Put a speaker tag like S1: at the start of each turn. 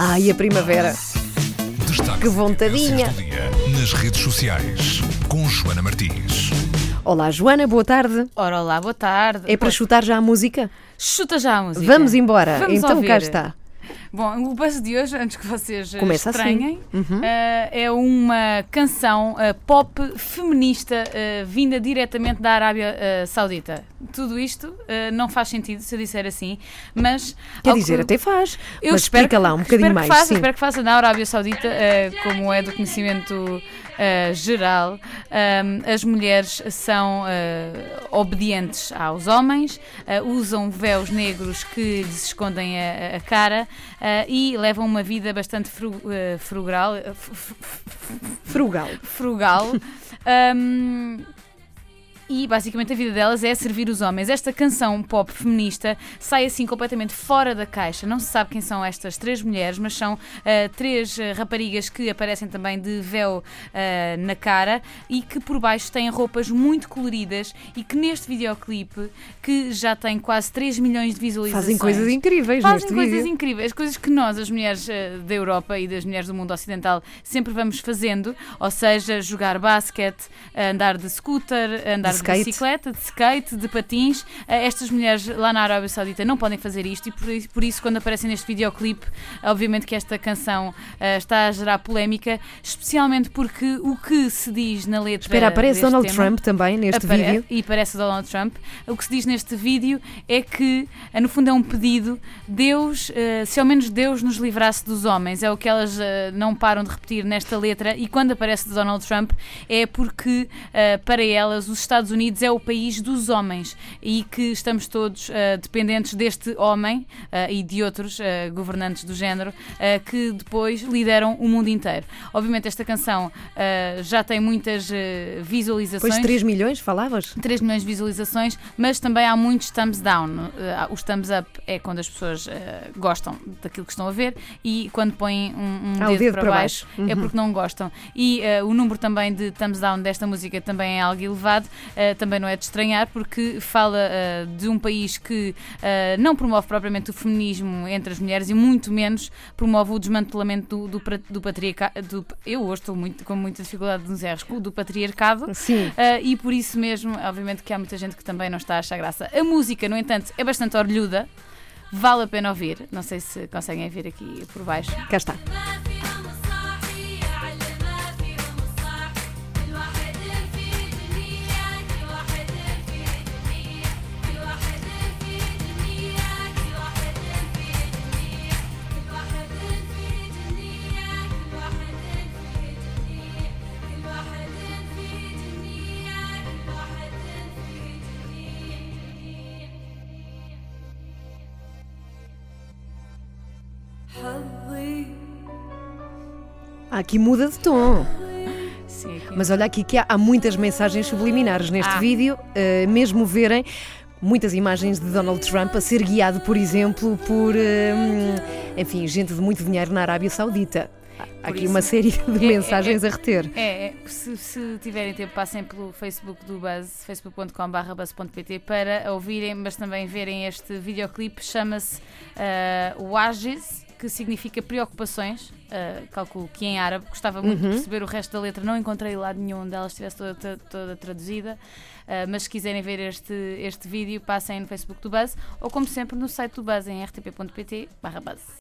S1: Ai, a primavera.
S2: Destaque
S1: Que vontadinha.
S2: do dia nas redes sociais com Joana Martins.
S1: Olá, Joana, boa tarde.
S3: Ora, olá, boa tarde.
S1: É para chutar já a música?
S3: Chuta já a música.
S1: Vamos embora.
S3: Vamos
S1: então cá
S3: ouvir.
S1: está.
S3: Bom, o buzz de hoje, antes que vocês eh,
S1: Começa assim.
S3: estranhem, eh, é uma canção eh, pop feminista eh, vinda diretamente da Arábia Saudita. Tudo isto não faz sentido se eu disser assim, mas.
S1: Quer dizer,
S3: que-
S1: até faz.
S3: eu
S1: mas
S3: espero
S1: explica lá um bocadinho
S3: espero
S1: mais.
S3: Que faça,
S1: sim.
S3: espero que faça na Arábia Saudita, como é do conhecimento eh, geral, ahm, as mulheres são eh, obedientes aos homens, eh, usam véus negros que lhes escondem a, a cara e levam uma vida bastante fru- frugal.
S1: Frugal.
S3: frugal. Ahm, e basicamente a vida delas é servir os homens. Esta canção pop feminista sai assim completamente fora da caixa. Não se sabe quem são estas três mulheres, mas são ah, três ah, raparigas que aparecem também de véu ah, na cara e que por baixo têm roupas muito coloridas e que neste videoclipe, que já tem quase 3 milhões de visualizações.
S1: Fazem coisas incríveis
S3: Fazem coisas
S1: vídeo.
S3: incríveis, coisas que nós, as mulheres eh, da Europa e das mulheres do mundo ocidental, sempre vamos fazendo, ou seja, jogar basquete, andar de scooter, andar de,
S1: skate.
S3: bicicleta, de skate, de patins. Eh, Estas mulheres lá na Arábia Saudita não podem fazer isto e por isso, quando aparecem neste videoclipe, obviamente que esta canção eh, está a gerar polémica, especialmente porque o que se diz na letra.
S1: Espera, aparece Donald
S3: tema-
S1: Trump também neste
S3: Apare-
S1: vídeo.
S3: E parece o Donald Trump. O que se diz neste vídeo é que, eh, no fundo, é um pedido. Deus, se ao menos Deus nos livrasse dos homens, é o que elas não param de repetir nesta letra. E quando aparece Donald Trump, é porque, para elas, os Estados Unidos é o país dos homens e que estamos todos eh, dependentes deste homem eh, e de outros eh, governantes do género que depois lideram o mundo inteiro. Obviamente, esta canção já tem muitas visualizações.
S1: Pois 3 milhões, falavas?
S3: 3 milhões de visualizações, mas também há muitos thumbs down. Uh, os thumbs up é quando as pessoas uh, gostam daquilo que estão a ver e quando põem um, um
S1: Ah,
S3: dedo,
S1: dedo
S3: para,
S1: para
S3: baixo,
S1: baixo.
S3: é
S1: Uhum.
S3: porque não gostam. E uh, o número também de thumbs down desta música também é algo elevado, uh, também não é de estranhar, porque fala uh, de um país que uh, não promove propriamente o feminismo entre as mulheres e muito menos promove o desmantelamento do, do, do patriarcado. Eu hoje estou muito, com muita dificuldade nos erros, do patriarcado.
S1: Sim.
S3: E por isso mesmo, obviamente, que há muita gente que também não está a achar graça. A música, no entanto, é bastante orlhuda, vale a pena ouvir. Não sei se conseguem ver aqui por baixo.
S1: Cá está. Aqui muda de tom.
S3: Sim, aqui.
S1: Mas olha aqui que há, há muitas mensagens subliminares neste
S3: Ah.
S1: vídeo, eh, mesmo verem muitas imagens de Donald Trump a ser guiado, por exemplo, por, eh, enfim, gente de muito dinheiro na Arábia Saudita. Há aqui
S3: isso.
S1: uma série de
S3: É, é,
S1: mensagens a reter.
S3: É, é, se, se tiverem tempo, passem pelo Facebook do Buzz, facebook.com.br buzz.pt para ouvirem, mas também verem este videoclipe. Chama-se uh, Wajiz, que significa preocupações. Uh, calculo que em árabe. Gostava muito
S1: Uhum.
S3: de perceber o resto da letra. Não encontrei lado nenhum onde ela estivesse toda, toda, traduzida. Uh, mas se quiserem ver este, este vídeo, passem no Facebook do Buzz ou, como sempre, no site do Buzz em rtp.pt/buzz.